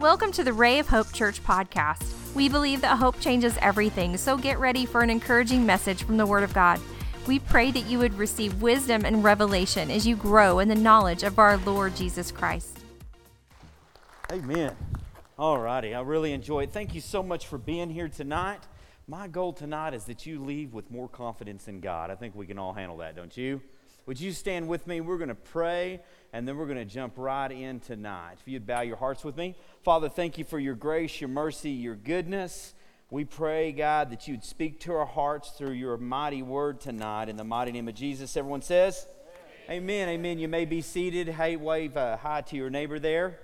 Welcome to the Ray of Hope Church podcast. We believe that hope changes everything, so get ready for an encouraging message from the Word of God. We pray that you would receive wisdom and revelation as you grow in the knowledge of our Lord Jesus Christ. Amen. All righty. I really enjoy it. Thank you so much for being here tonight. My goal tonight is that you leave with more confidence in God. I think we can all handle that, don't you? Would you stand with me? We're going to pray and then we're going to jump right in tonight. If you'd bow your hearts with me. Father, thank you for your grace, your mercy, your goodness. We pray, God, that you'd speak to our hearts through your mighty word tonight. In the mighty name of Jesus, everyone says, Amen. Amen. Amen. You may be seated. Hey, wave uh, hi to your neighbor there.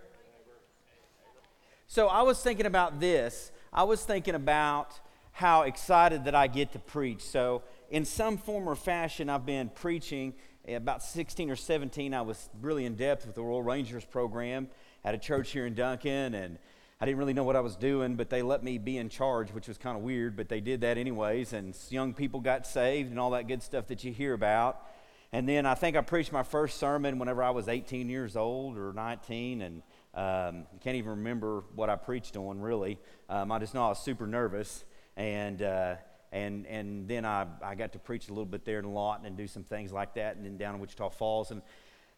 So I was thinking about this. I was thinking about how excited that I get to preach. So, in some form or fashion, I've been preaching about 16 or 17, I was really in depth with the Royal Rangers program at a church here in Duncan, and I didn't really know what I was doing, but they let me be in charge, which was kind of weird, but they did that anyways, and young people got saved and all that good stuff that you hear about. And then I think I preached my first sermon whenever I was 18 years old or 19, and um, can't even remember what I preached on really. Um, I just know I was super nervous, and uh, and and then I, I got to preach a little bit there in Lawton and do some things like that, and then down in Wichita Falls, and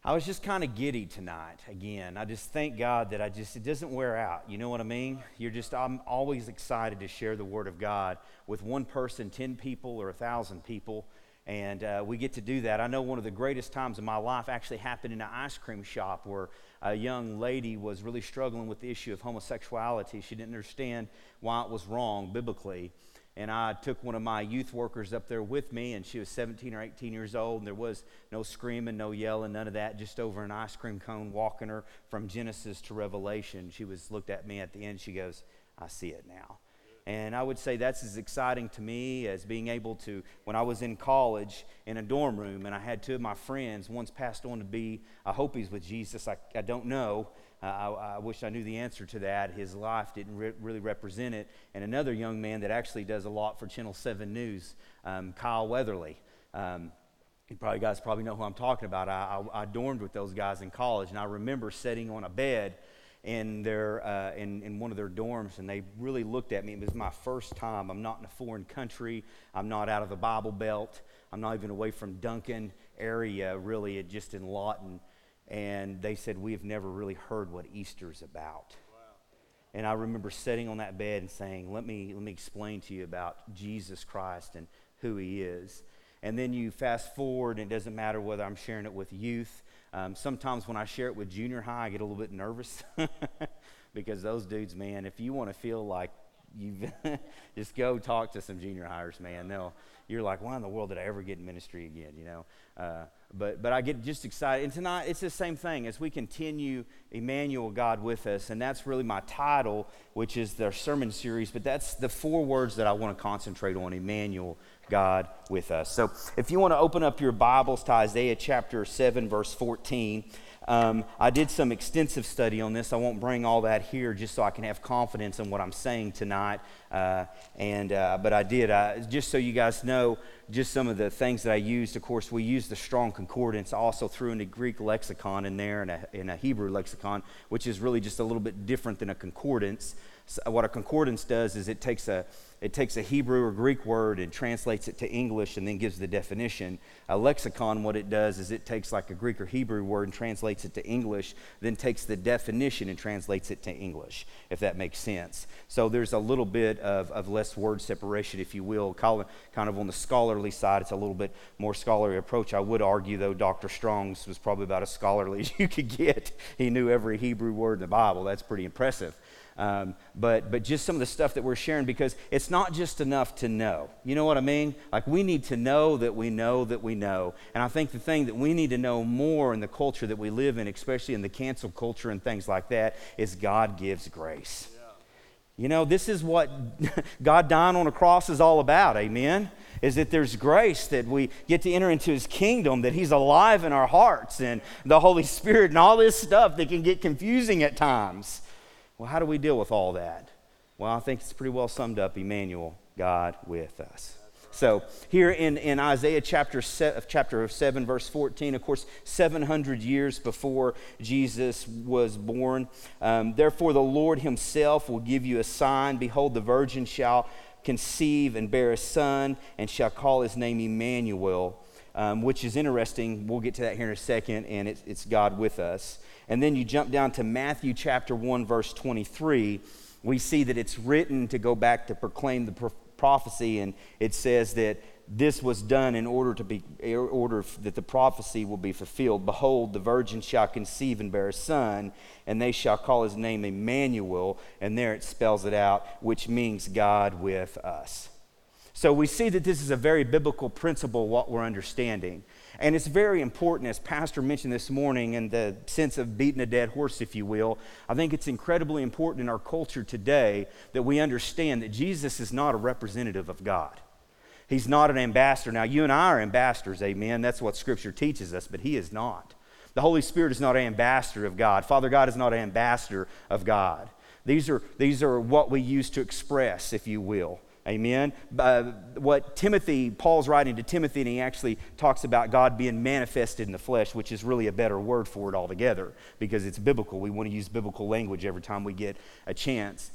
I was just kind of giddy tonight. Again, I just thank God that I just it doesn't wear out. You know what I mean? You're just I'm always excited to share the Word of God with one person, ten people, or a thousand people. And uh, we get to do that. I know one of the greatest times of my life actually happened in an ice cream shop where a young lady was really struggling with the issue of homosexuality. She didn't understand why it was wrong biblically and I took one of my youth workers up there with me, and she was 17 or 18 years old, and there was no screaming, no yelling, none of that, just over an ice cream cone walking her from Genesis to Revelation. She was looked at me at the end, she goes, I see it now. And I would say that's as exciting to me as being able to, when I was in college in a dorm room and I had two of my friends, one's passed on to be, I hope he's with Jesus, I, I don't know, I, I, wish I knew the answer to that. His life didn't re- really represent it. And another young man that actually does a lot for Channel 7 News, um, Kyle Weatherly. Um, you probably guys probably know who I'm talking about. I, I, I, dormed with those guys in college, and I remember sitting on a bed in their uh, in, in one of their dorms, and they really looked at me. It was my first time. I'm not in a foreign country. I'm not out of the Bible Belt. I'm not even away from Duncan area, really, just in Lawton and they said, We have never really heard what Easter's about. Wow. And I remember sitting on that bed and saying, let me, let me explain to you about Jesus Christ and who he is. And then you fast forward, and it doesn't matter whether I'm sharing it with youth. Um, sometimes when I share it with junior high, I get a little bit nervous because those dudes, man, if you want to feel like you just go talk to some junior highers, man. They'll, you're like, why in the world did I ever get in ministry again? You know, uh, but but I get just excited. And tonight it's the same thing as we continue Emmanuel, God with us, and that's really my title, which is the sermon series. But that's the four words that I want to concentrate on: Emmanuel, God with us. So if you want to open up your Bibles to Isaiah chapter seven, verse fourteen. Um, I did some extensive study on this. I won't bring all that here just so I can have confidence in what I'm saying tonight. Uh, and, uh, but I did. Uh, just so you guys know, just some of the things that I used. Of course, we used the Strong Concordance. I also threw in a Greek lexicon in there and a, and a Hebrew lexicon, which is really just a little bit different than a concordance. What a concordance does is it takes a it takes a Hebrew or Greek word and translates it to English and then gives the definition. A lexicon, what it does is it takes like a Greek or Hebrew word and translates it to English, then takes the definition and translates it to English, if that makes sense. So there's a little bit of, of less word separation, if you will. Kind of on the scholarly side, it's a little bit more scholarly approach. I would argue, though, Dr. Strong's was probably about as scholarly as you could get. He knew every Hebrew word in the Bible. That's pretty impressive. Um, but, but just some of the stuff that we're sharing because it's not just enough to know. You know what I mean? Like we need to know that we know that we know. And I think the thing that we need to know more in the culture that we live in, especially in the cancel culture and things like that, is God gives grace. You know, this is what God dying on a cross is all about. Amen is that there's grace that we get to enter into his kingdom, that he's alive in our hearts, and the Holy Spirit, and all this stuff that can get confusing at times. Well, how do we deal with all that? Well, I think it's pretty well summed up Emmanuel, God with us. So here in, in Isaiah chapter, chapter 7, verse 14, of course, 700 years before Jesus was born, um, therefore the Lord himself will give you a sign. Behold, the virgin shall conceive and bear a son and shall call his name Emmanuel, um, which is interesting. We'll get to that here in a second, and it's God with us. And then you jump down to Matthew chapter 1, verse 23. We see that it's written to go back to proclaim the prophecy, and it says that this was done in order to be in order that the prophecy will be fulfilled. Behold the virgin shall conceive and bear a son and they shall call his name emmanuel and there it spells it out which means god with us. So we see that this is a very biblical principle what we're understanding and it's very important as pastor mentioned this morning in the sense of beating a dead horse if you will i think it's incredibly important in our culture today that we understand that jesus is not a representative of god He's not an ambassador. Now, you and I are ambassadors, amen. That's what Scripture teaches us, but He is not. The Holy Spirit is not an ambassador of God. Father God is not an ambassador of God. These are, these are what we use to express, if you will. Amen. Uh, what Timothy, Paul's writing to Timothy, and he actually talks about God being manifested in the flesh, which is really a better word for it altogether because it's biblical. We want to use biblical language every time we get a chance.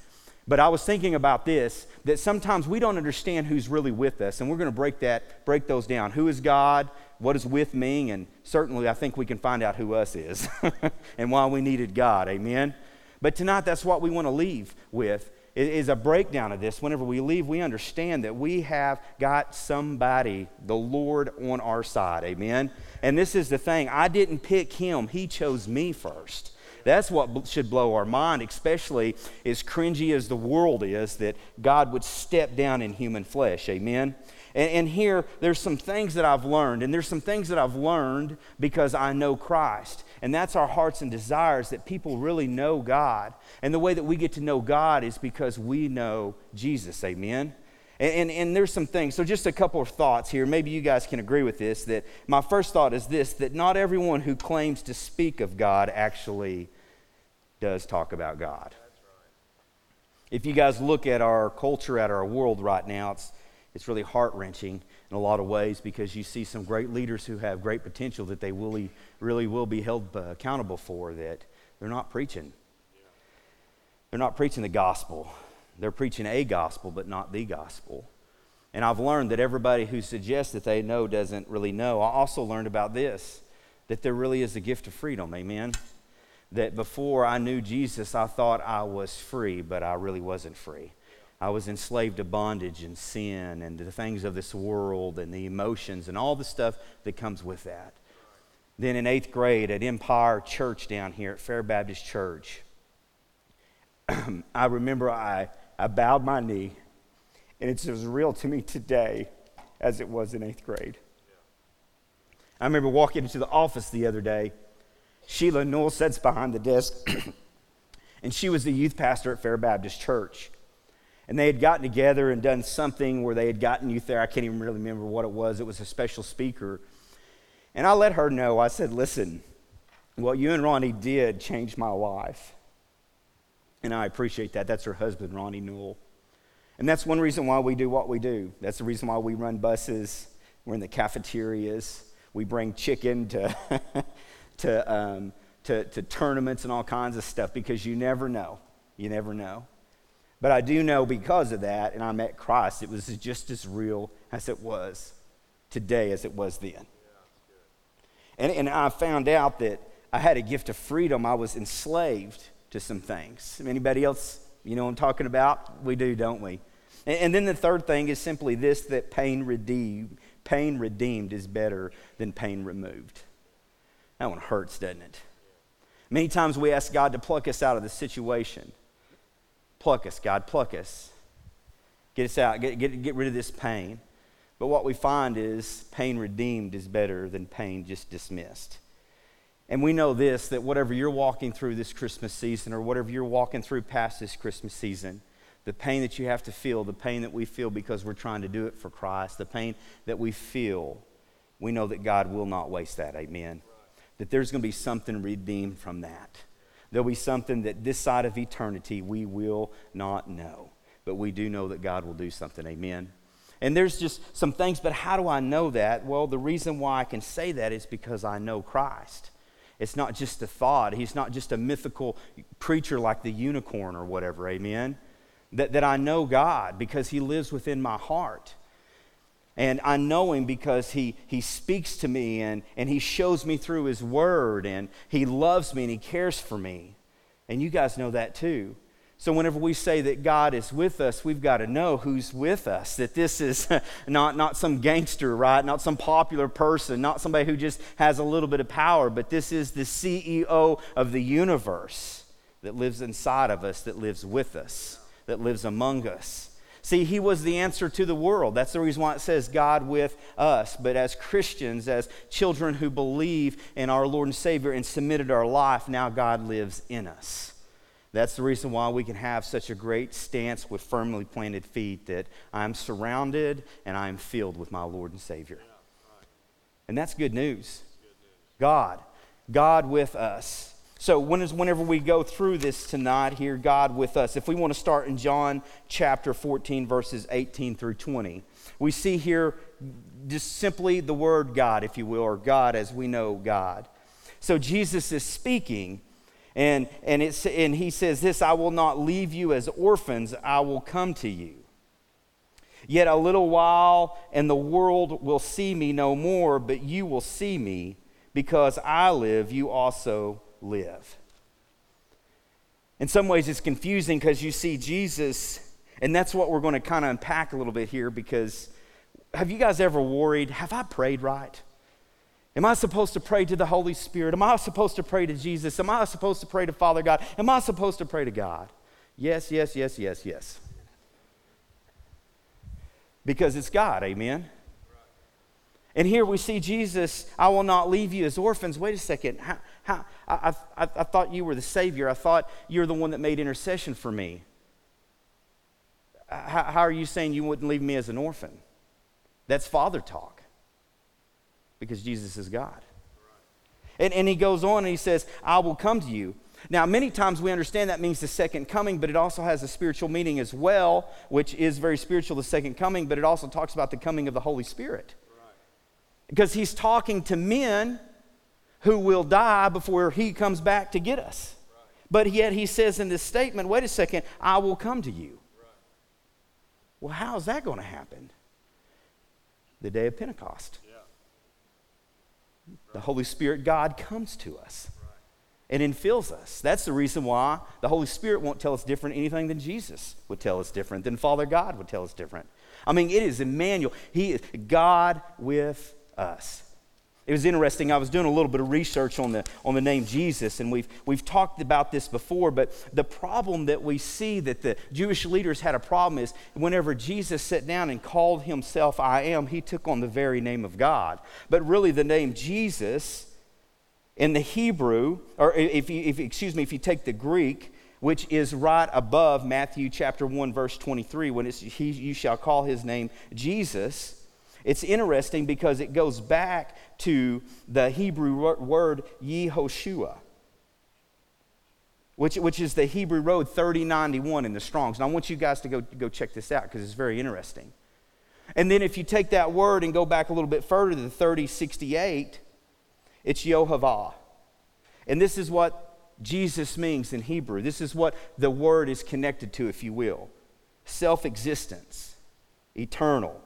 But I was thinking about this that sometimes we don't understand who's really with us, and we're going to break that, break those down. Who is God? What is with me? And certainly, I think we can find out who us is and why we needed God. Amen. But tonight, that's what we want to leave with is a breakdown of this. Whenever we leave, we understand that we have got somebody, the Lord, on our side. Amen. And this is the thing I didn't pick him, he chose me first. That's what should blow our mind, especially as cringy as the world is, that God would step down in human flesh. Amen? And, and, here, there's some things that I've learned, and there's some things that I've learned because I know Christ. And that's our hearts and desires that people really know God. And the way that we get to know God is because we know Jesus. Amen? And, and, and, there's some things. So, just a couple of thoughts here. Maybe you guys can agree with this. That my first thought is this that not everyone who claims to speak of God actually does talk about God. If you guys look at our culture, at our world right now, it's, it's really heart wrenching in a lot of ways because you see some great leaders who have great potential that they really, really will be held accountable for that they're not preaching. They're not preaching the gospel. They're preaching a gospel, but not the gospel. And I've learned that everybody who suggests that they know doesn't really know. I also learned about this that there really is a gift of freedom. Amen that before I knew Jesus, I thought I was free, but I really wasn't free. I was enslaved to bondage and sin and the things of this world and the emotions and all the stuff that comes with that. Then in eighth grade at Empire Church down here at Fair Baptist Church, I remember I, I bowed my knee, and it's as real to me today as it was in eighth grade. I remember walking into the office the other day Sheila Newell sits behind the desk, and she was the youth pastor at Fair Baptist Church. And they had gotten together and done something where they had gotten youth there. I can't even really remember what it was. It was a special speaker. And I let her know, I said, listen, what you and Ronnie did changed my life. And I appreciate that. That's her husband, Ronnie Newell. And that's one reason why we do what we do. That's the reason why we run buses. We're in the cafeterias. We bring chicken to to, um, to, to tournaments and all kinds of stuff because you never know. You never know. But I do know because of that, and I met Christ, it was just as real as it was today as it was then. And, and I found out that I had a gift of freedom. I was enslaved to some things. Anybody else, you know I'm talking about? We do, don't we? And, and then the third thing is simply this that pain redeemed, pain redeemed is better than pain removed. That one hurts, doesn't it? Many times we ask God to pluck us out of the situation. Pluck us, God, pluck us. Get us out, get, get, get rid of this pain. But what we find is pain redeemed is better than pain just dismissed. And we know this that whatever you're walking through this Christmas season or whatever you're walking through past this Christmas season, the pain that you have to feel, the pain that we feel because we're trying to do it for Christ, the pain that we feel, we know that God will not waste that. Amen that there's going to be something redeemed from that. There'll be something that this side of eternity we will not know. But we do know that God will do something. Amen. And there's just some things, but how do I know that? Well, the reason why I can say that is because I know Christ. It's not just a thought, He's not just a mythical creature like the unicorn or whatever, amen? That, that I know God because He lives within my heart. And I know him because he, he speaks to me and, and he shows me through his word and he loves me and he cares for me. And you guys know that too. So, whenever we say that God is with us, we've got to know who's with us. That this is not, not some gangster, right? Not some popular person, not somebody who just has a little bit of power, but this is the CEO of the universe that lives inside of us, that lives with us, that lives among us. See, he was the answer to the world. That's the reason why it says God with us. But as Christians, as children who believe in our Lord and Savior and submitted our life, now God lives in us. That's the reason why we can have such a great stance with firmly planted feet that I'm surrounded and I'm filled with my Lord and Savior. And that's good news. God, God with us. So, when is, whenever we go through this tonight, here, God with us, if we want to start in John chapter 14, verses 18 through 20, we see here just simply the word God, if you will, or God as we know God. So, Jesus is speaking, and, and, it's, and he says, This I will not leave you as orphans, I will come to you. Yet a little while, and the world will see me no more, but you will see me, because I live, you also live. In some ways, it's confusing because you see Jesus, and that's what we're going to kind of unpack a little bit here because have you guys ever worried, have I prayed right? Am I supposed to pray to the Holy Spirit? Am I supposed to pray to Jesus? Am I supposed to pray to Father God? Am I supposed to pray to God? Yes, yes, yes, yes, yes. Because it's God, amen? And here we see Jesus, I will not leave you as orphans. Wait a second. How, how, I, I, I thought you were the Savior. I thought you're the one that made intercession for me. How, how are you saying you wouldn't leave me as an orphan? That's father talk because Jesus is God. And, and he goes on and he says, I will come to you. Now, many times we understand that means the second coming, but it also has a spiritual meaning as well, which is very spiritual, the second coming, but it also talks about the coming of the Holy Spirit. Because he's talking to men who will die before he comes back to get us. But yet he says in this statement, wait a second, I will come to you. Well, how is that going to happen? The day of Pentecost. The Holy Spirit, God, comes to us and infills us. That's the reason why the Holy Spirit won't tell us different anything than Jesus would tell us different, than Father God would tell us different. I mean, it is Emmanuel. He is God with us. It was interesting. I was doing a little bit of research on the, on the name Jesus, and we've, we've talked about this before, but the problem that we see that the Jewish leaders had a problem is whenever Jesus sat down and called himself I am, he took on the very name of God. But really, the name Jesus in the Hebrew, or if you, if, excuse me, if you take the Greek, which is right above Matthew chapter 1, verse 23, when it's, he, you shall call his name Jesus it's interesting because it goes back to the Hebrew word Yehoshua, which, which is the Hebrew road 3091 in the Strongs. And I want you guys to go, go check this out because it's very interesting. And then if you take that word and go back a little bit further to the 3068, it's Yohavah. And this is what Jesus means in Hebrew. This is what the word is connected to, if you will self existence, eternal,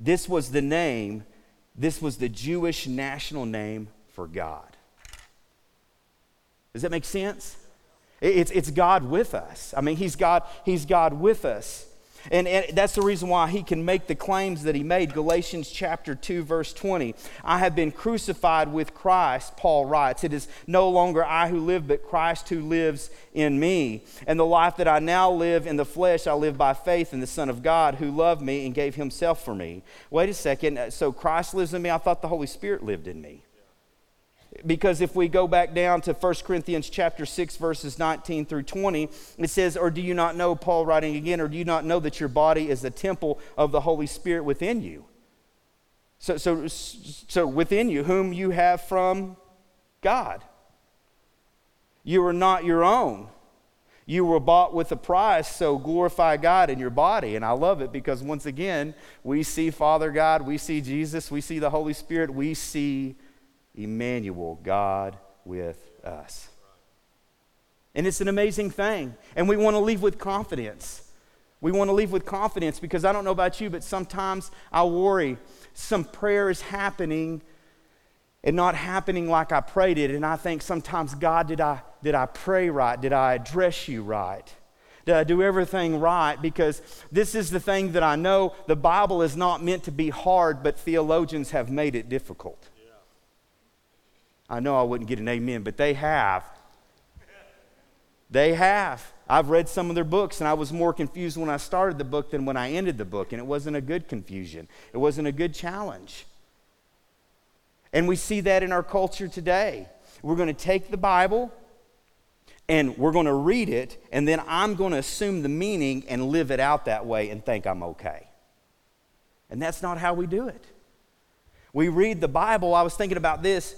this was the name, this was the Jewish national name for God. Does that make sense? It's, it's God with us. I mean, he's God, he's God with us. And, and, that's the reason why he can make the claims that he made. Galatians chapter 2, verse 20. I have been crucified with Christ, Paul writes. It is no longer I who live, but Christ who lives in me. And the life that I now live in the flesh, I live by faith in the Son of God who loved me and gave himself for me. Wait a second. So Christ lives in me? I thought the Holy Spirit lived in me. Because if we go back down to 1 Corinthians chapter 6 verses 19 through 20, it says, "Or do you not know Paul writing again, or do you not know that your body is the temple of the Holy Spirit within you?" So so so within you whom you have from God. You are not your own. You were bought with a price, so glorify God in your body. And I love it because once again, we see Father God, we see Jesus, we see the Holy Spirit, we see Emmanuel, God with us. And it's an amazing thing. And we want to leave with confidence. We want to leave with confidence because I don't know about you, but sometimes I worry some prayer is happening and not happening like I prayed it. And I think sometimes, God, did I, did I pray right? Did I address you right? Did I do everything right? Because this is the thing that I know the Bible is not meant to be hard, but theologians have made it difficult. I know I wouldn't get an amen, but they have. They have. I've read some of their books, and I was more confused when I started the book than when I ended the book, and it wasn't a good confusion. It wasn't a good challenge. And we see that in our culture today. We're going to take the Bible and we're going to read it, and then I'm going to assume the meaning and live it out that way and think I'm okay. And that's not how we do it. We read the Bible. I was thinking about this.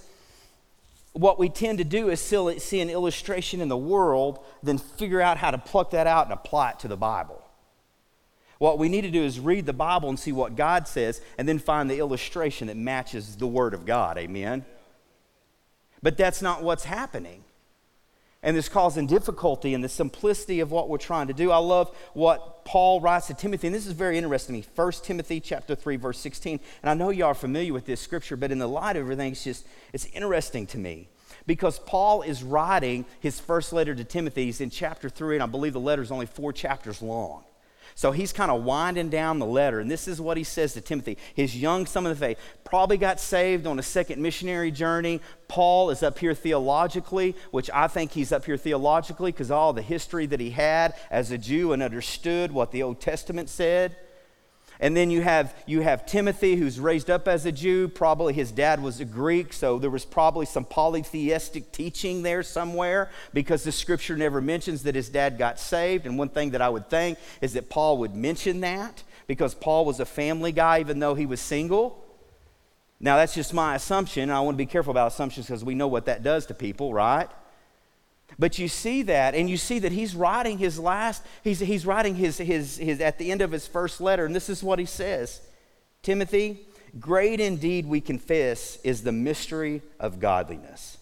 What we tend to do is see an illustration in the world, then figure out how to pluck that out and apply it to the Bible. What we need to do is read the Bible and see what God says, and then find the illustration that matches the Word of God. Amen? But that's not what's happening. And this causing difficulty in the simplicity of what we're trying to do. I love what Paul writes to Timothy, and this is very interesting to me. 1 Timothy chapter 3, verse 16. And I know you are familiar with this scripture, but in the light of everything, it's just it's interesting to me because Paul is writing his first letter to Timothy. He's in chapter 3, and I believe the letter is only four chapters long. So he's kind of winding down the letter, and this is what he says to Timothy. His young son of the faith probably got saved on a second missionary journey. Paul is up here theologically, which I think he's up here theologically because all the history that he had as a Jew and understood what the Old Testament said. And then you have, you have Timothy, who's raised up as a Jew. Probably his dad was a Greek, so there was probably some polytheistic teaching there somewhere because the scripture never mentions that his dad got saved. And one thing that I would think is that Paul would mention that because Paul was a family guy, even though he was single. Now, that's just my assumption. I want to be careful about assumptions because we know what that does to people, right? But you see that, and you see that he's writing his last, he's, he's writing his, his, his, at the end of his first letter, and this is what he says Timothy, great indeed we confess is the mystery of godliness.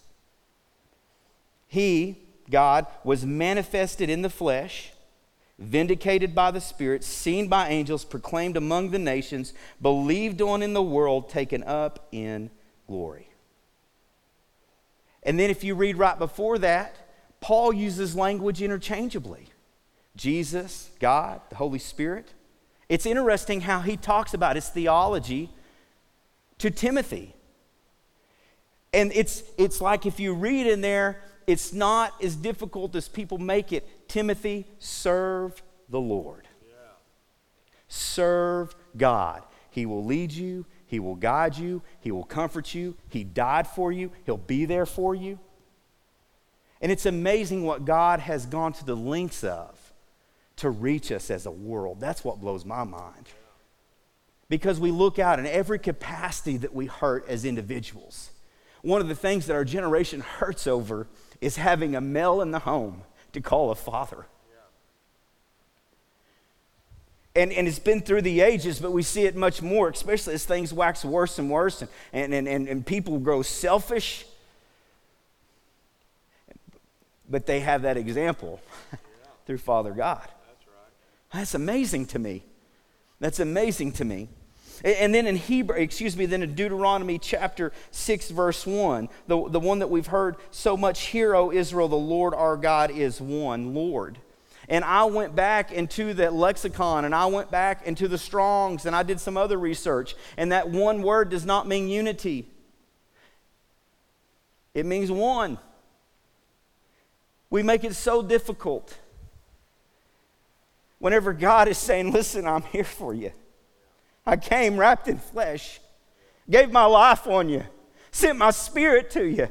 He, God, was manifested in the flesh, vindicated by the Spirit, seen by angels, proclaimed among the nations, believed on in the world, taken up in glory. And then if you read right before that, Paul uses language interchangeably Jesus, God, the Holy Spirit. It's interesting how he talks about his theology to Timothy. And it's, it's like if you read in there, it's not as difficult as people make it. Timothy, serve the Lord. Serve God. He will lead you, He will guide you, He will comfort you. He died for you, He'll be there for you. And it's amazing what God has gone to the lengths of to reach us as a world. That's what blows my mind. Because we look out in every capacity that we hurt as individuals. One of the things that our generation hurts over is having a male in the home to call a father. And, and it's been through the ages, but we see it much more, especially as things wax worse and worse, and, and, and, and people grow selfish but they have that example through Father God. That's, amazing to me. That's amazing to me. And then in Hebrew, excuse me, then in Deuteronomy chapter 6, verse 1, the, the one that we've heard so much, Hear, O Israel, the Lord our God is one Lord. And I went back into that lexicon and I went back into the Strongs and I did some other research. And that one word does not mean unity, it means one. We make it so difficult. Whenever God is saying, Listen, I'm here for you. I came wrapped in flesh, gave my life on you, sent my spirit to you.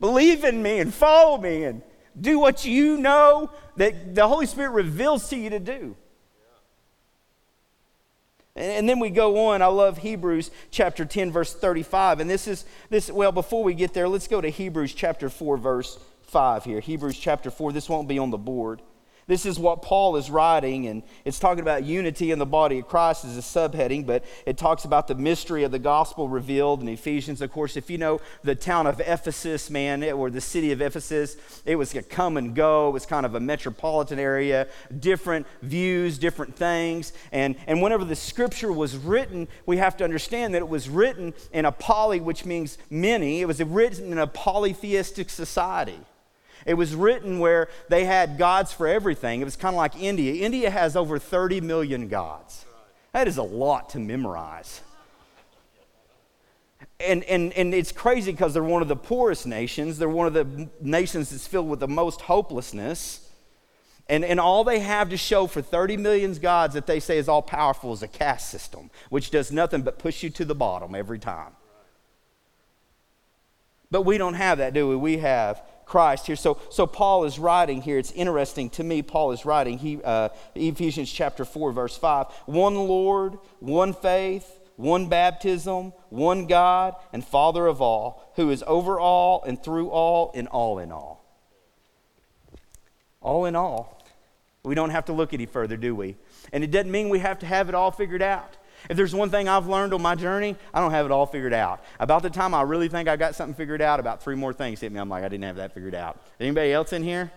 Believe in me and follow me and do what you know that the Holy Spirit reveals to you to do. And then we go on. I love Hebrews chapter 10, verse 35. And this is this, well, before we get there, let's go to Hebrews chapter 4, verse 5 here. Hebrews chapter 4. This won't be on the board. This is what Paul is writing, and it's talking about unity in the body of Christ as a subheading, but it talks about the mystery of the gospel revealed in Ephesians. Of course, if you know the town of Ephesus, man, or the city of Ephesus, it was a come and go. It was kind of a metropolitan area, different views, different things. And, and whenever the scripture was written, we have to understand that it was written in a poly, which means many. It was written in a polytheistic society. It was written where they had gods for everything. It was kind of like India. India has over 30 million gods. That is a lot to memorize. And, and, and it's crazy because they're one of the poorest nations. They're one of the nations that's filled with the most hopelessness. And, and all they have to show for 30 million gods that they say is all powerful is a caste system, which does nothing but push you to the bottom every time. But we don't have that, do we? We have Christ here. So, so Paul is writing here. It's interesting to me. Paul is writing he, uh, Ephesians chapter 4, verse 5. One Lord, one faith, one baptism, one God, and Father of all, who is over all and through all and all in all. All in all. We don't have to look any further, do we? And it doesn't mean we have to have it all figured out. If there's one thing I've learned on my journey, I don't have it all figured out. About the time I really think I got something figured out, about three more things hit me. I'm like, I didn't have that figured out. Anybody else in here?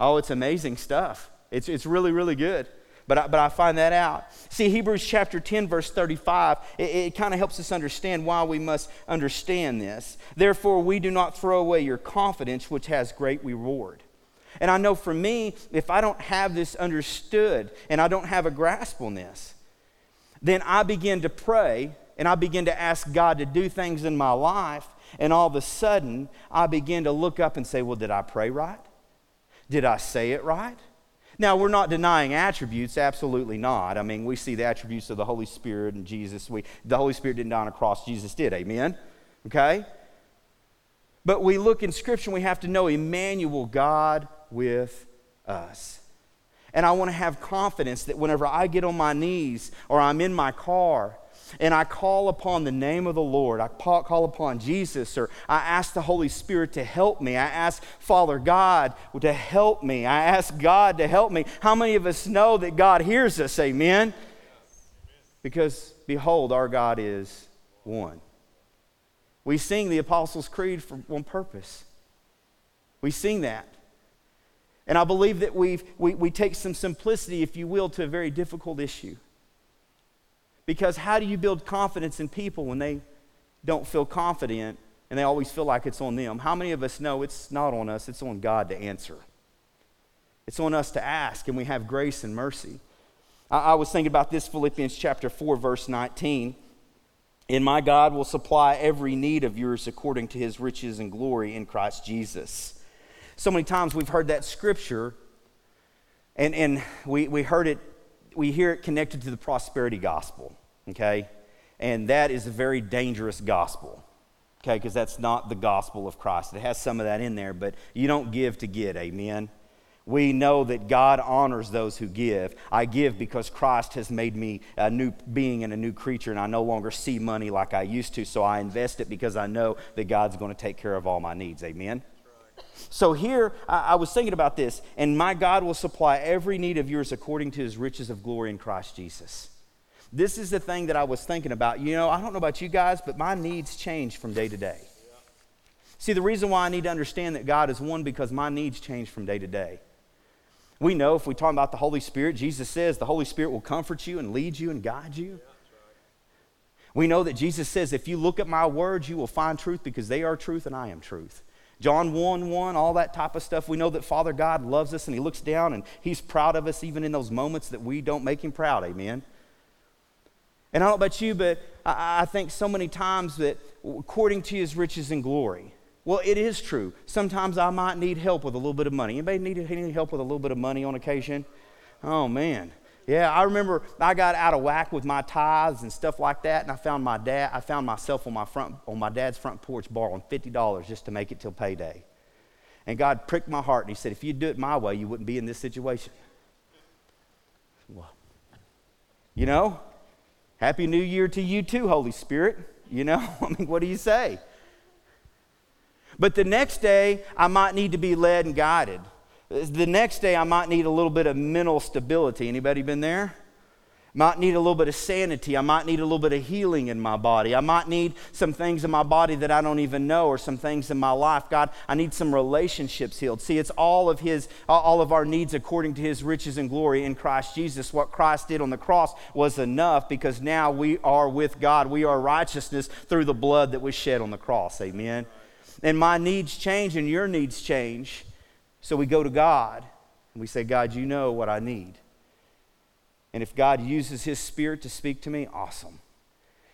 Oh, it's amazing stuff. It's, it's really, really good. But I, but I find that out. See, Hebrews chapter 10, verse 35, it, it kind of helps us understand why we must understand this. Therefore, we do not throw away your confidence, which has great reward. And I know for me, if I don't have this understood and I don't have a grasp on this, then I begin to pray and I begin to ask God to do things in my life. And all of a sudden, I begin to look up and say, Well, did I pray right? Did I say it right? Now, we're not denying attributes, absolutely not. I mean, we see the attributes of the Holy Spirit and Jesus. We, the Holy Spirit didn't die on a cross, Jesus did. Amen? Okay? But we look in Scripture and we have to know Emmanuel, God with us. And I want to have confidence that whenever I get on my knees or I'm in my car and I call upon the name of the Lord, I call upon Jesus, or I ask the Holy Spirit to help me, I ask Father God to help me, I ask God to help me. How many of us know that God hears us? Amen? Because behold, our God is one. We sing the Apostles' Creed for one purpose. We sing that. And I believe that we've, we, we take some simplicity, if you will, to a very difficult issue. Because how do you build confidence in people when they don't feel confident and they always feel like it's on them? How many of us know it's not on us, it's on God to answer? It's on us to ask, and we have grace and mercy. I, I was thinking about this Philippians chapter 4, verse 19. And my God will supply every need of yours according to his riches and glory in Christ Jesus. So many times we've heard that scripture, and, and we, we heard it, we hear it connected to the prosperity gospel, okay? And that is a very dangerous gospel, okay? Because that's not the gospel of Christ. It has some of that in there, but you don't give to get, amen? We know that God honors those who give. I give because Christ has made me a new being and a new creature, and I no longer see money like I used to, so I invest it because I know that God's going to take care of all my needs. Amen? So here, I, was thinking about this, and my God will supply every need of yours according to his riches of glory in Christ Jesus. This is the thing that I was thinking about. You know, I don't know about you guys, but my needs change from day to day. See, the reason why I need to understand that God is one because my needs change from day to day. We know if we talk about the Holy Spirit, Jesus says the Holy Spirit will comfort you and lead you and guide you. We know that Jesus says, if you look at my words, you will find truth because they are truth and I am truth. John 1 1, all that type of stuff. We know that Father God loves us and He looks down and He's proud of us even in those moments that we don't make Him proud. Amen. And I don't know about you, but I, think so many times that according to His riches and glory, well, it is true. Sometimes I might need help with a little bit of money. Anybody need, need help with a little bit of money on occasion? Oh, man. Yeah, I remember I got out of whack with my tithes and stuff like that, and I found my dad. I found myself on my front on my dad's front porch borrowing fifty dollars just to make it till payday. And God pricked my heart, and He said, "If you'd do it my way, you wouldn't be in this situation." Well, you know, Happy New Year to you too, Holy Spirit. You know, I mean, what do you say? But the next day, I might need to be led and guided. The next day, I might need a little bit of mental stability. Anybody been there? Might need a little bit of sanity. I might need a little bit of healing in my body. I might need some things in my body that I don't even know, or some things in my life. God, I need some relationships healed. See, it's all of His, all of our needs according to His riches and glory in Christ Jesus. What Christ did on the cross was enough because now we are with God. We are righteousness through the blood that was shed on the cross. Amen. And my needs change and your needs change. So we go to God and we say, God, you know what I need. And if God uses His Spirit to speak to me, awesome.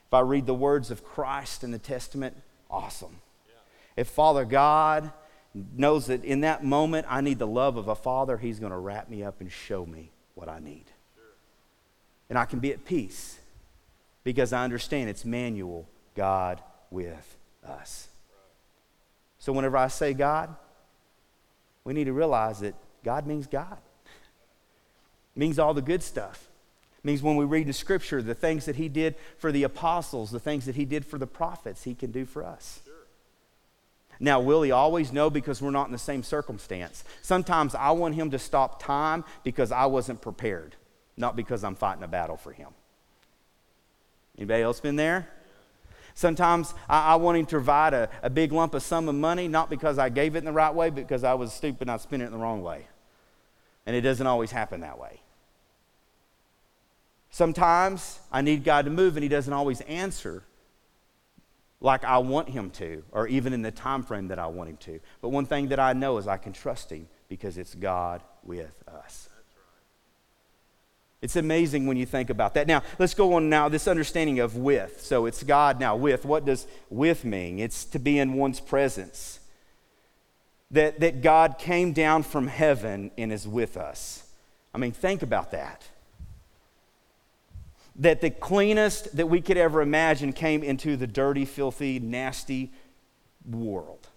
If I read the words of Christ in the Testament, awesome. Yeah. If Father God knows that in that moment I need the love of a father, He's going to wrap me up and show me what I need. Sure. And I can be at peace because I understand it's Emmanuel God with us. So whenever I say God, we need to realize that God means God. It means all the good stuff means when we read the scripture, the things that he did for the apostles, the things that he did for the prophets, he can do for us. Sure. Now, will he always know because we're not in the same circumstance? Sometimes I want him to stop time because I wasn't prepared, not because I'm fighting a battle for him. Anybody else been there? Sometimes I, I, want him to provide a, a big lump of sum of money, not because I gave it in the right way, but because I was stupid and I spent it in the wrong way. And it doesn't always happen that way. Sometimes I need God to move and He doesn't always answer like I want Him to, or even in the time frame that I want Him to. But one thing that I know is I can trust Him because it's God with us. It's amazing when you think about that. Now, let's go on now, this understanding of with. So it's God now with. What does with mean? It's to be in one's presence. That, that God came down from heaven and is with us. I mean, think about that that the cleanest that we could ever imagine came into the dirty, filthy, nasty world.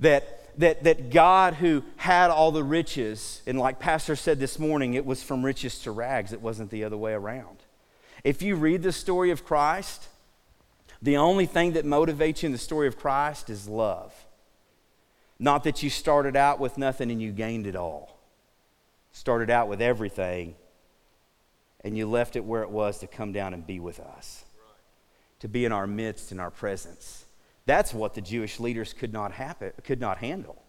That, that, that God, who had all the riches, and like Pastor said this morning, it was from riches to rags, it wasn't the other way around. If you read the story of Christ, the only thing that motivates you in the story of Christ is love. Not that you started out with nothing and you gained it all. Started out with everything and you left it where it was to come down and be with us, to be in our midst, in our presence. That's what the Jewish leaders could not, happen, could not handle.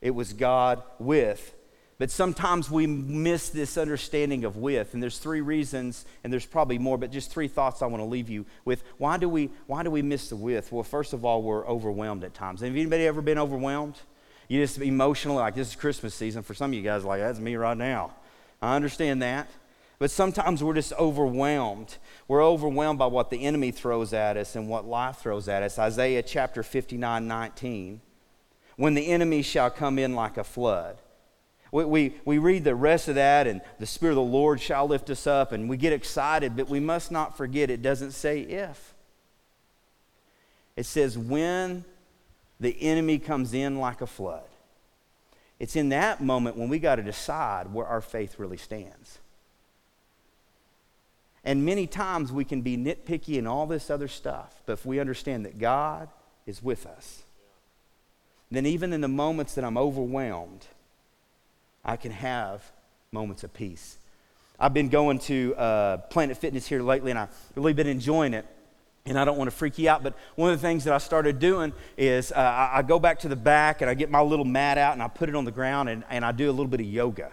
It was God with. But sometimes we miss this understanding of with, and there's three reasons, and there's probably more, but just three thoughts I want to leave you with. Why do we, why do we miss the with? Well, first of all, we're overwhelmed at times. Have anybody ever been overwhelmed? You just emotionally, like this is Christmas season. For some of you guys, like that's me right now. I understand that. But sometimes we're just overwhelmed. We're overwhelmed by what the enemy throws at us and what life throws at us. Isaiah chapter 59 19. When the enemy shall come in like a flood. We, we, we read the rest of that, and the Spirit of the Lord shall lift us up, and we get excited, but we must not forget it doesn't say if. It says when the enemy comes in like a flood. It's in that moment when we got to decide where our faith really stands. And many times we can be nitpicky and all this other stuff, but if we understand that God is with us, then even in the moments that I'm overwhelmed, I can have moments of peace. I've been going to uh, Planet Fitness here lately, and I've really been enjoying it. And I don't want to freak you out, but one of the things that I started doing is uh, I, I, go back to the back and I get my little mat out and I put it on the ground and, and I do a little bit of yoga.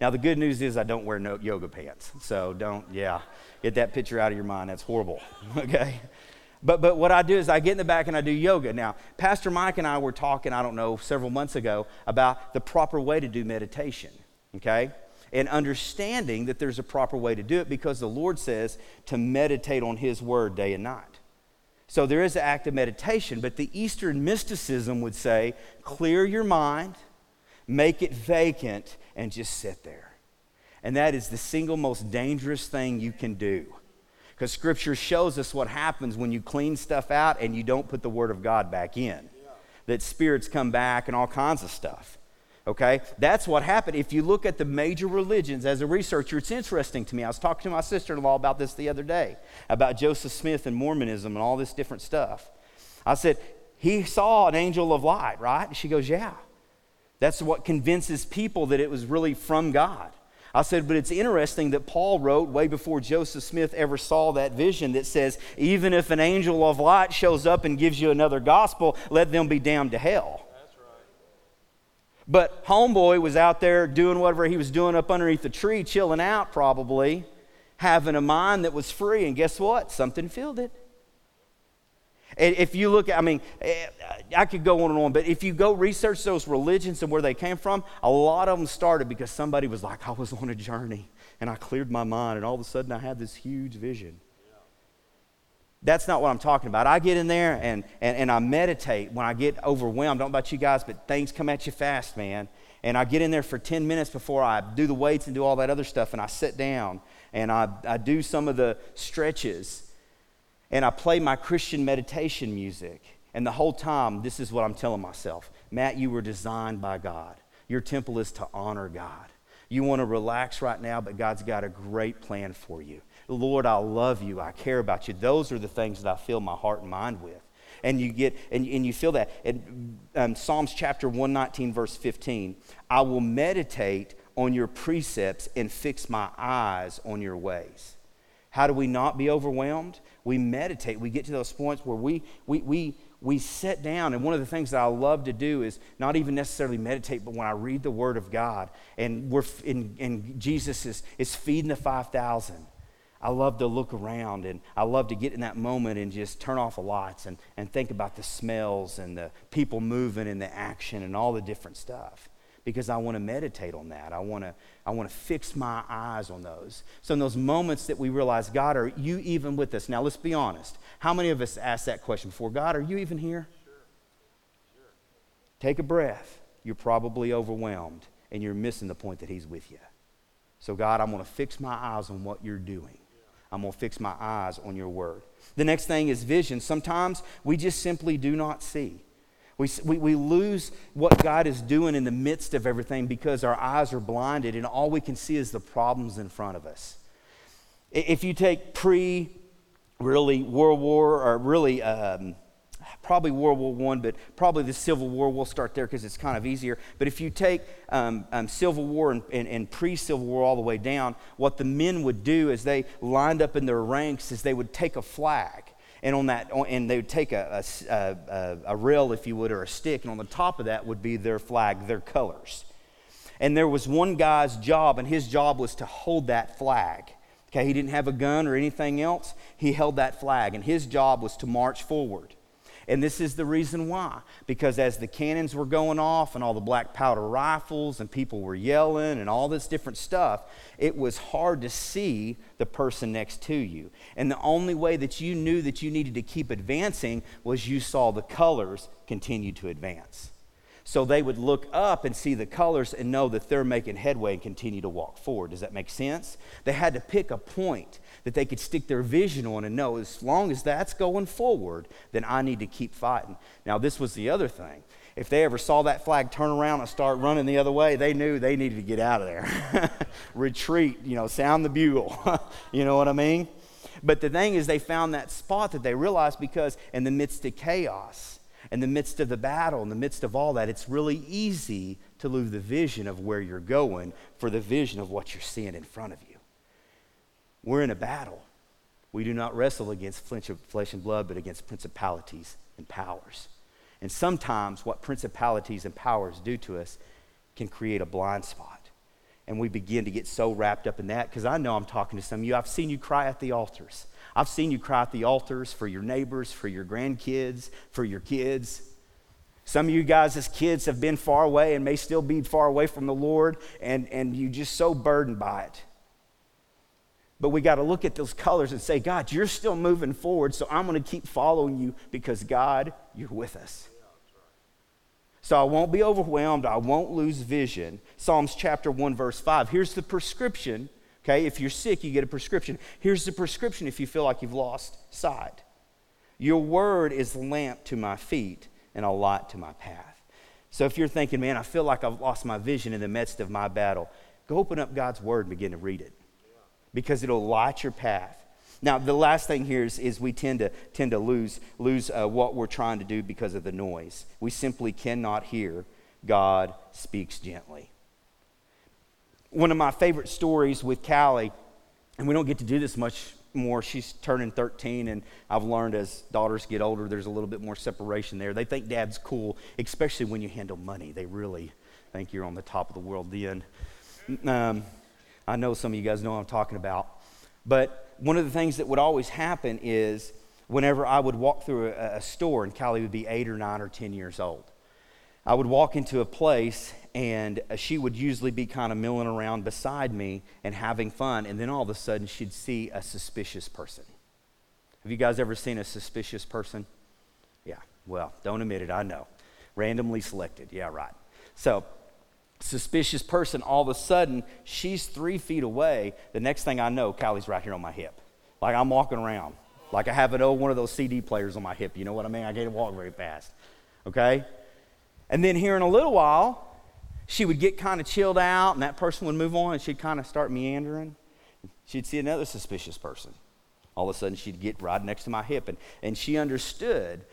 Now, the good news is I don't wear no yoga pants, so don't, yeah. Get that picture out of your mind. That's horrible. okay? But, but what I do is I get in the back and I do yoga. Now, Pastor Mike and I were talking, I don't know, several months ago about the proper way to do meditation. Okay? And understanding that there's a proper way to do it because the Lord says to meditate on His Word day and night. So there is an act of meditation, but the Eastern mysticism would say clear your mind, make it vacant, and just sit there. And that is the single most dangerous thing you can do. Because Scripture shows us what happens when you clean stuff out and you don't put the Word of God back in. That spirits come back and all kinds of stuff. Okay? That's what happened. If you look at the major religions as a researcher, it's interesting to me. I was talking to my sister in law about this the other day, about Joseph Smith and Mormonism and all this different stuff. I said, He saw an angel of light, right? She goes, Yeah. That's what convinces people that it was really from God. I said, but it's interesting that Paul wrote way before Joseph Smith ever saw that vision that says, even if an angel of light shows up and gives you another gospel, let them be damned to hell. That's right. But Homeboy was out there doing whatever he was doing up underneath the tree, chilling out probably, having a mind that was free. And guess what? Something filled it. If you look at, I mean, eh, I could go on and on, but if you go research those religions and where they came from, a lot of them started because somebody was like, I was on a journey and I cleared my mind, and all of a sudden I had this huge vision. That's not what I'm talking about. I get in there and, and, and I meditate when I get overwhelmed. I don't know about you guys, but things come at you fast, man. And I get in there for 10 minutes before I do the weights and do all that other stuff, and I sit down and I, I do some of the stretches and I play my Christian meditation music. And the whole time, this is what I'm telling myself Matt, you were designed by God. Your temple is to honor God. You want to relax right now, but God's got a great plan for you. Lord, I love you. I care about you. Those are the things that I fill my heart and mind with. And you get and, and you feel that. In um, Psalms chapter 119, verse 15, I will meditate on your precepts and fix my eyes on your ways. How do we not be overwhelmed? We meditate. We get to those points where we, we, we, we sit down. And one of the things that I love to do is not even necessarily meditate, but when I read the Word of God and, we're, and, and Jesus is, is feeding the 5,000. I love to look around and I love to get in that moment and just turn off the lights and, and think about the smells and the people moving and the action and all the different stuff because I want to meditate on that. I want to I want to fix my eyes on those. So in those moments that we realize, God, are you even with us? Now let's be honest. How many of us ask that question before? God, are you even here? Sure. Sure. Take a breath. You're probably overwhelmed and you're missing the point that he's with you. So God, I'm going to fix my eyes on what you're doing. I'm going to fix my eyes on your word. The next thing is vision. Sometimes we just simply do not see. We, we, we lose what God is doing in the midst of everything because our eyes are blinded and all we can see is the problems in front of us. If you take pre really World War, or really um, probably World War One, but probably the Civil War, we'll start there because it's kind of easier. But if you take um, um, Civil War and, and, and pre Civil War all the way down, what the men would do as they lined up in their ranks is they would take a flag and on that and they would take a, a, a, a rail if you would or a stick and on the top of that would be their flag their colors. And there was one guy's job and his job was to hold that flag. Okay he didn't have a gun or anything else. He held that flag and his job was to march forward and this is the reason why. Because as the cannons were going off and all the black powder rifles and people were yelling and all this different stuff, it was hard to see the person next to you. And the only way that you knew that you needed to keep advancing was you saw the colors continue to advance. So they would look up and see the colors and know that they're making headway and continue to walk forward. Does that make sense? They had to pick a point that they could stick their vision on and know as long as that's going forward, then I need to keep fighting. Now, this was the other thing. If they ever saw that flag turn around and start running the other way, they knew they needed to get out of there. Retreat, you know, sound the bugle. you know what I mean? But the thing is, they found that spot that they realized because in the midst of chaos, in the midst of the battle, in the midst of all that, it's really easy to lose the vision of where you're going for the vision of what you're seeing in front of you. We're in a battle. We do not wrestle against flesh and blood, but against principalities and powers. And sometimes what principalities and powers do to us can create a blind spot. And we begin to get so wrapped up in that because I know I'm talking to some of you. I've seen you cry at the altars. I've seen you cry at the altars for your neighbors, for your grandkids, for your kids. Some of you guys, as kids, have been far away and may still be far away from the Lord, and, and you just so burdened by it. But we got to look at those colors and say, God, you're still moving forward, so I'm going to keep following you because, God, you're with us. So I won't be overwhelmed. I won't lose vision. Psalms chapter 1, verse 5. Here's the prescription Okay, if you're sick, you get a prescription. Here's the prescription if you feel like you've lost sight. Your word is lamp to my feet and a light to my path. So if you're thinking, man, I feel like I've lost my vision in the midst of my battle, go open up God's word and begin to read it because it'll light your path. Now, the last thing here is, is we tend to, tend to lose, lose uh, what we're trying to do because of the noise. We simply cannot hear God speaks gently. One of my favorite stories with Callie, and we don't get to do this much more. She's turning 13, and I've learned as daughters get older, there's a little bit more separation there. They think dad's cool, especially when you handle money. They really think you're on the top of the world then. Um, I know some of you guys know what I'm talking about. But one of the things that would always happen is whenever I would walk through a, a store, and Callie would be eight or nine or 10 years old, I would walk into a place and uh, she would usually be kind of milling around beside me and having fun, and then all of a sudden she'd see a suspicious person. Have you guys ever seen a suspicious person? Yeah, well, don't admit it, I know. Randomly selected, yeah, right. So, suspicious person, all of a sudden, she's three feet away. The next thing I know, Kylie's right here on my hip. Like I'm walking around. Like I have an old one of those CD players on my hip. You know what I mean? I can't walk very fast. Okay? And then here in a little while, she would get kind of chilled out, and that person would move on, and she'd kind of start meandering. She'd see another suspicious person. All of a sudden, she'd get right next to my hip, and, and she understood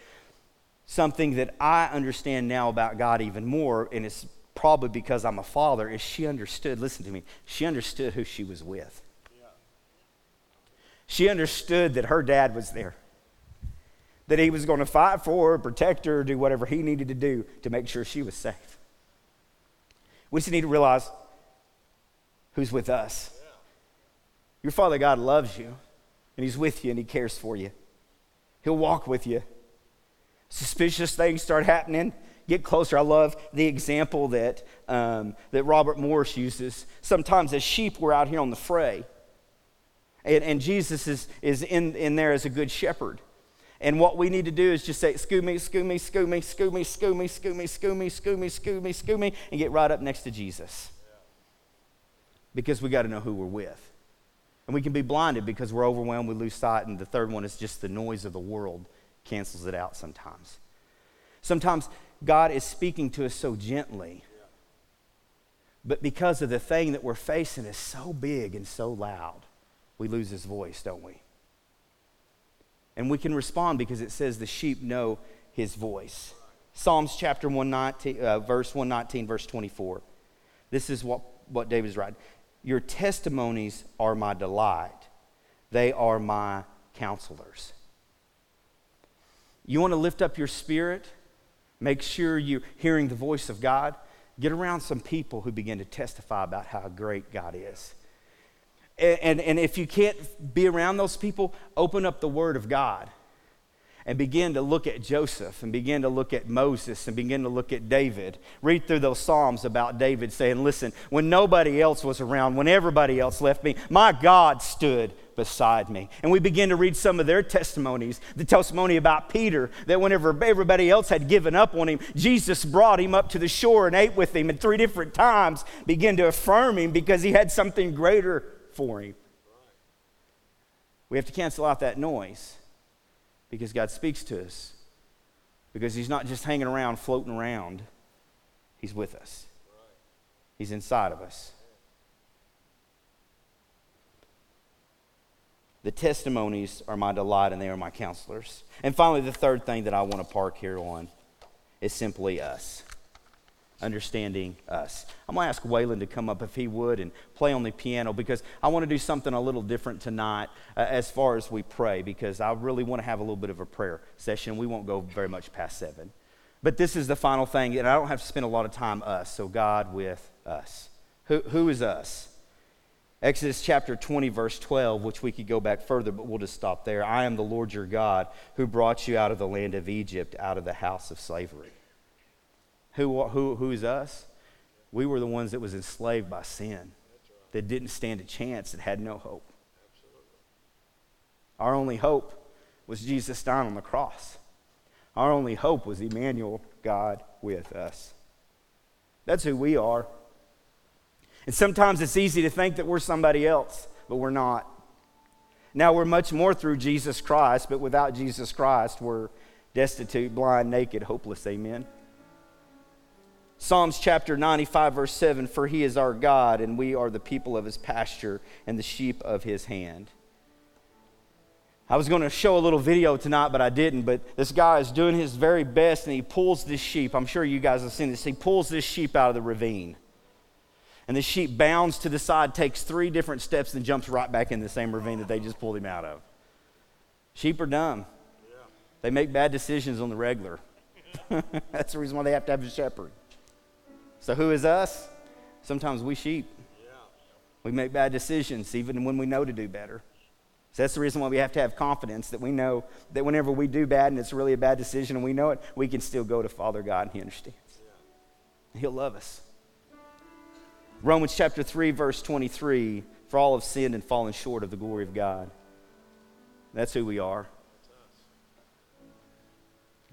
something that I understand now about God even more, and it's probably because I'm a father, is she understood, listen to me, she understood who she was with. She understood that her dad was there that he was going to fight for her, protect her, do whatever he needed to do to make sure she was safe. We just need to realize who's with us. Your Father God loves you, and He's with you, and He cares for you. He'll walk with you. Suspicious things start happening. Get closer. I love the example that, um, that Robert Morris uses. Sometimes as sheep, we're out here on the fray, and, and Jesus is, is in, in there as a good shepherd. And what we need to do is just say, scoo me, scoo me, scoo me, scoo me, scoo me, scoo me, scoo me, scoo me, scoo me, scoo me, and get right up next to Jesus. Because we got to know who we're with. And we can be blinded because we're overwhelmed, we lose sight. And the third one is just the noise of the world cancels it out sometimes. Sometimes God is speaking to us so gently, but because of the thing that we're facing is so big and so loud, we lose his voice, don't we? And we can respond because it says the sheep know his voice. Psalms chapter 119, uh, verse 119, verse 24. This is what, what David is writing. Your testimonies are my delight, they are my counselors. You want to lift up your spirit? Make sure you're hearing the voice of God. Get around some people who begin to testify about how great God is. And, and, if you can't be around those people, open up the Word of God and begin to look at Joseph and begin to look at Moses and begin to look at David. Read through those Psalms about David saying, Listen, when nobody else was around, when everybody else left me, my God stood beside me. And we begin to read some of their testimonies. The testimony about Peter, that whenever everybody else had given up on him, Jesus brought him up to the shore and ate with him, and three different times began to affirm him because he had something greater for him. We have to cancel out that noise because God speaks to us. Because He's not just hanging around, floating around, He's with us, He's inside of us. The testimonies are my delight and they are my counselors. And finally, the third thing that I want to park here on is simply us understanding us. I'm going to ask Waylon to come up if he would and play on the piano because I want to do something a little different tonight uh, as far as we pray because I really want to have a little bit of a prayer session. We won't go very much past seven. But this is the final thing, and I don't have to spend a lot of time us, so God with us. Who, who is us? Exodus chapter 20, verse 12, which we could go back further, but we'll just stop there. I am the Lord your God who brought you out of the land of Egypt, out of the house of slavery. Who, who, who's us? We were the ones that was enslaved by sin, that didn't stand a chance, that had no hope. Our only hope was Jesus dying on the cross. Our only hope was Emmanuel, God with us. That's who we are. And sometimes it's easy to think that we're somebody else, but we're not. Now we're much more through Jesus Christ, but without Jesus Christ, we're destitute, blind, naked, hopeless. Amen. Psalms chapter 95, verse 7 For he is our God, and we are the people of his pasture and the sheep of his hand. I was going to show a little video tonight, but I didn't. But this guy is doing his very best and he pulls this sheep. I'm sure you guys have seen this. He pulls this sheep out of the ravine. And the sheep bounds to the side, takes three different steps, and jumps right back in the same ravine that they just pulled him out of. Sheep are dumb. They make bad decisions on the regular. That's the reason why they have to have a shepherd. So, who is us? Sometimes we sheep. We make bad decisions even when we know to do better. So that's the reason why we have to have confidence that we know that whenever we do bad and it's really a bad decision and we know it, we can still go to Father God and He understands. He'll love us. Romans chapter 3, verse 23 For all have sinned and fallen short of the glory of God. That's who we are.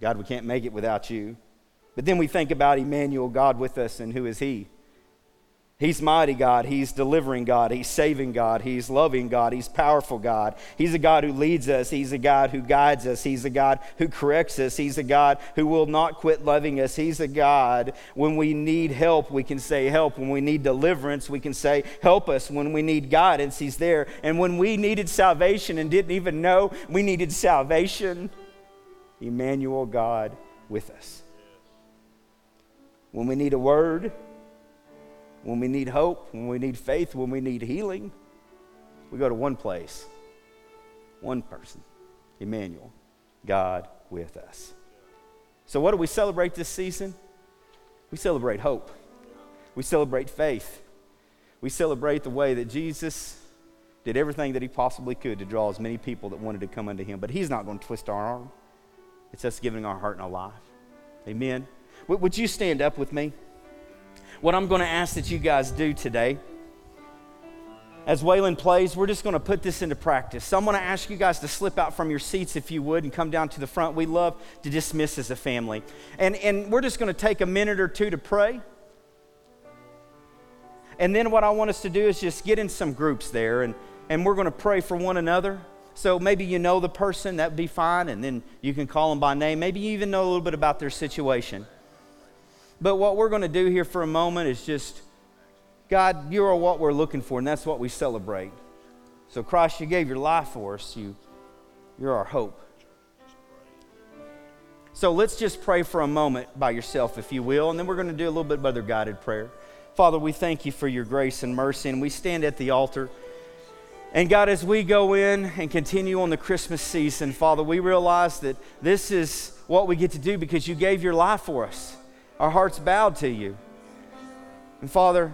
God, we can't make it without you. But then we think about Emmanuel, God with us, and who is He? He's mighty God. He's delivering God. He's saving God. He's loving God. He's powerful God. He's a God who leads us. He's a God who guides us. He's a God who corrects us. He's a God who will not quit loving us. He's a God when we need help, we can say help. When we need deliverance, we can say help us. When we need guidance, He's there. And when we needed salvation and didn't even know we needed salvation, Emmanuel, God with us. When we need a word, when we need hope, when we need faith, when we need healing, we go to one place, one person, Emmanuel, God with us. So, what do we celebrate this season? We celebrate hope. We celebrate faith. We celebrate the way that Jesus did everything that he possibly could to draw as many people that wanted to come unto him. But he's not going to twist our arm, it's us giving our heart and our life. Amen. Would you stand up with me? what I'm going to ask that you guys do today, as Waylon plays, we're just going to put this into practice. So I'm going to ask you guys to slip out from your seats if you would and come down to the front. We love to dismiss as a family. And, and we're just going to take a minute or two to pray. And then what I want us to do is just get in some groups there and, and we're going to pray for one another. So maybe you know the person, that'd be fine, and then you can call them by name. Maybe you even know a little bit about their situation. But what we're going to do here for a moment is just, God, you are what we're looking for, and that's what we celebrate. So, Christ, you gave your life for us. You, you're our hope. So, let's just pray for a moment by yourself, if you will, and then we're going to do a little bit of other guided prayer. Father, we thank you for your grace and mercy, and we stand at the altar. And God, as we go in and continue on the Christmas season, Father, we realize that this is what we get to do because you gave your life for us our hearts bowed to you. And Father,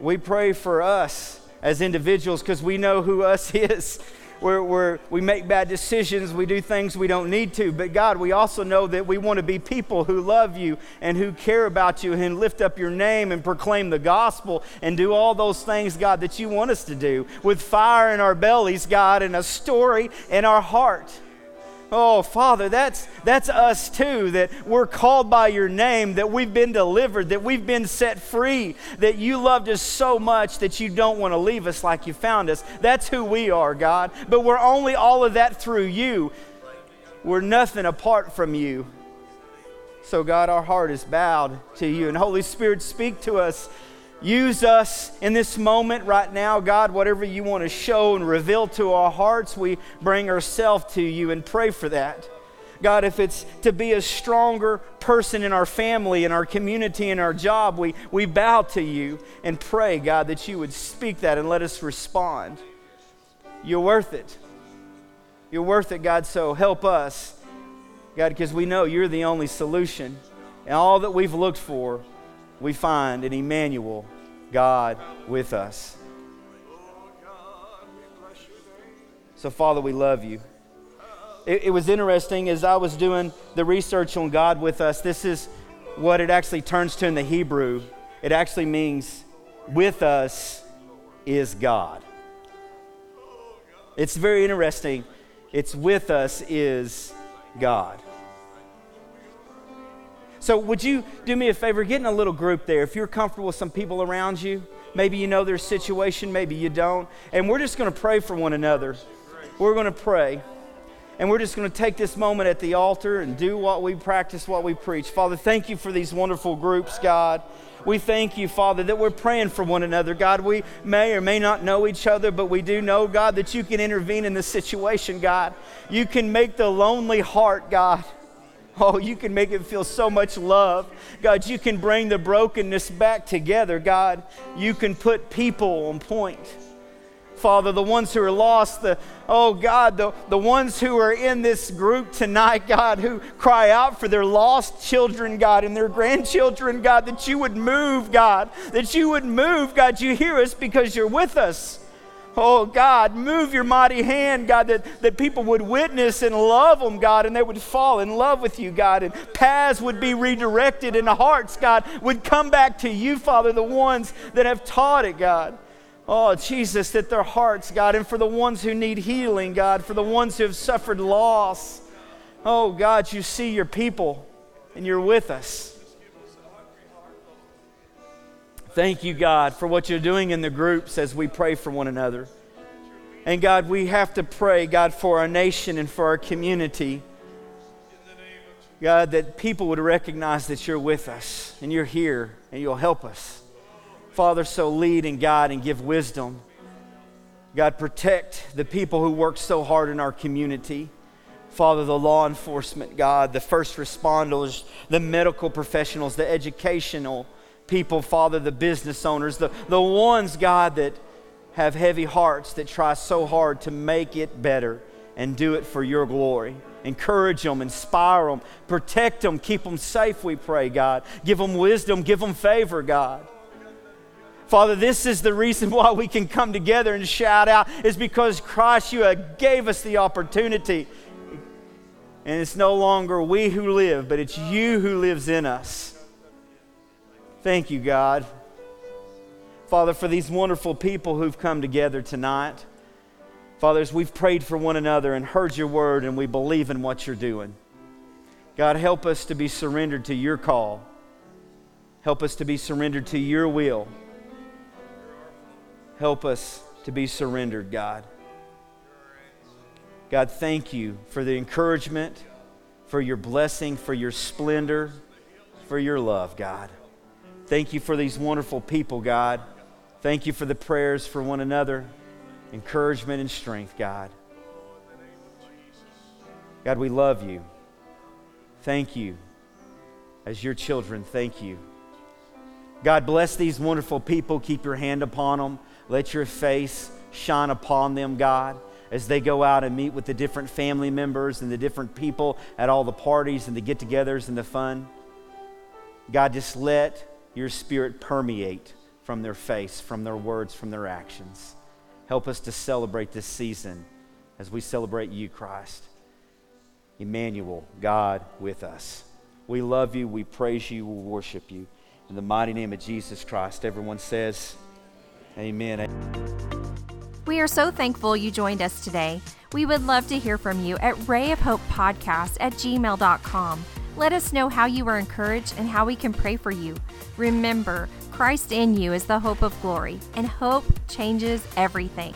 we pray for us as individuals because we know who us is. We're, we're, we make bad decisions, we do things we don't need to. But God, we also know that we want to be people who love you and who care about you and lift up your name and proclaim the gospel and do all those things, God, that you want us to do with fire in our bellies, God, and a story in our heart. Oh, Father, that's, that's us too, that we're called by your name, that we've been delivered, that we've been set free, that you loved us so much that you don't want to leave us like you found us. That's who we are, God. But we're only all of that through you. We're nothing apart from you. So, God, our heart is bowed to you. And Holy Spirit, speak to us Use us in this moment right now, God, whatever you want to show and reveal to our hearts, we bring ourselves to you and pray for that. God, if it's to be a stronger person in our family, in our community, in our job, we, we bow to you and pray, God, that you would speak that and let us respond. You're worth it. You're worth it, God, so help us, God, because we know you're the only solution. And all that we've looked for we find in Emmanuel, God with us. So, Father, we love you. It, it, was interesting as I was doing the research on God with us. This is what it actually turns to in the Hebrew. It actually means with us is God. It's very interesting. It's with us is God. So, would you do me a favor? Get in a little group there. If you're comfortable with some people around you, maybe you know their situation, maybe you don't. And we're just going to pray for one another. We're going to pray. And we're just going to take this moment at the altar and do what we practice, what we preach. Father, thank you for these wonderful groups, God. We thank you, Father, that we're praying for one another. God, we may or may not know each other, but we do know, God, that you can intervene in this situation, God. You can make the lonely heart, God. Oh, you can make it feel so much love. God, you can bring the brokenness back together. God, you can put people on point. Father, the ones who are lost, the, oh God, the, the ones who are in this group tonight, God, who cry out for their lost children, God, and their grandchildren, God, that you would move, God, that you would move, God. You hear us because you're with us. Oh God, move your mighty hand, God, that, that people would witness and love them, God, and they would fall in love with you, God, and paths would be redirected, and the hearts, God, would come back to you, Father, the ones that have taught it, God. Oh, Jesus, that their hearts, God, and for the ones who need healing, God, for the ones who have suffered loss. Oh, God, you see your people and you're with us. Thank you, God, for what you're doing in the groups as we pray for one another. And God, we have to pray, God, for our nation and for our community. God, that people would recognize that you're with us and you're here and you'll help us. Father, so lead and guide and give wisdom. God, protect the people who work so hard in our community. Father, the law enforcement, God, the first responders, the medical professionals, the educational people, Father, the business owners, the, the ones, God, that have heavy hearts that try so hard to make it better and do it for your glory. Encourage them, inspire them, protect them, keep them safe, we pray, God. Give them wisdom, give them favor, God. Father, this is the reason why we can come together and shout out, is because Christ, you gave us the opportunity. And it's no longer we who live, but it's you who lives in us. Thank you, God. Father, for these wonderful people who've come together tonight. Fathers, we've prayed for one another and heard your word and we believe in what you're doing. God, help us to be surrendered to your call. Help us to be surrendered to your will. Help us to be surrendered, God. God, thank you for the encouragement, for your blessing, for your splendor, for your love, God. Thank you for these wonderful people, God. Thank you for the prayers for one another, encouragement and strength, God. God, we love you. Thank you. As your children, thank you. God, bless these wonderful people. Keep your hand upon them. Let your face shine upon them, God, as they go out and meet with the different family members and the different people at all the parties and the get togethers and the fun. God, just let your spirit permeate from their face, from their words, from their actions. Help us to celebrate this season as we celebrate you, Christ. Emmanuel, God with us. We love you, we praise you, we worship you. In the mighty name of Jesus Christ, everyone says, Amen. We are so thankful you joined us today. We would love to hear from you at rayofhopepodcast at gmail.com. Let us know how you were encouraged and how we can pray for you. Remember, Christ in you is the hope of glory, and hope changes everything.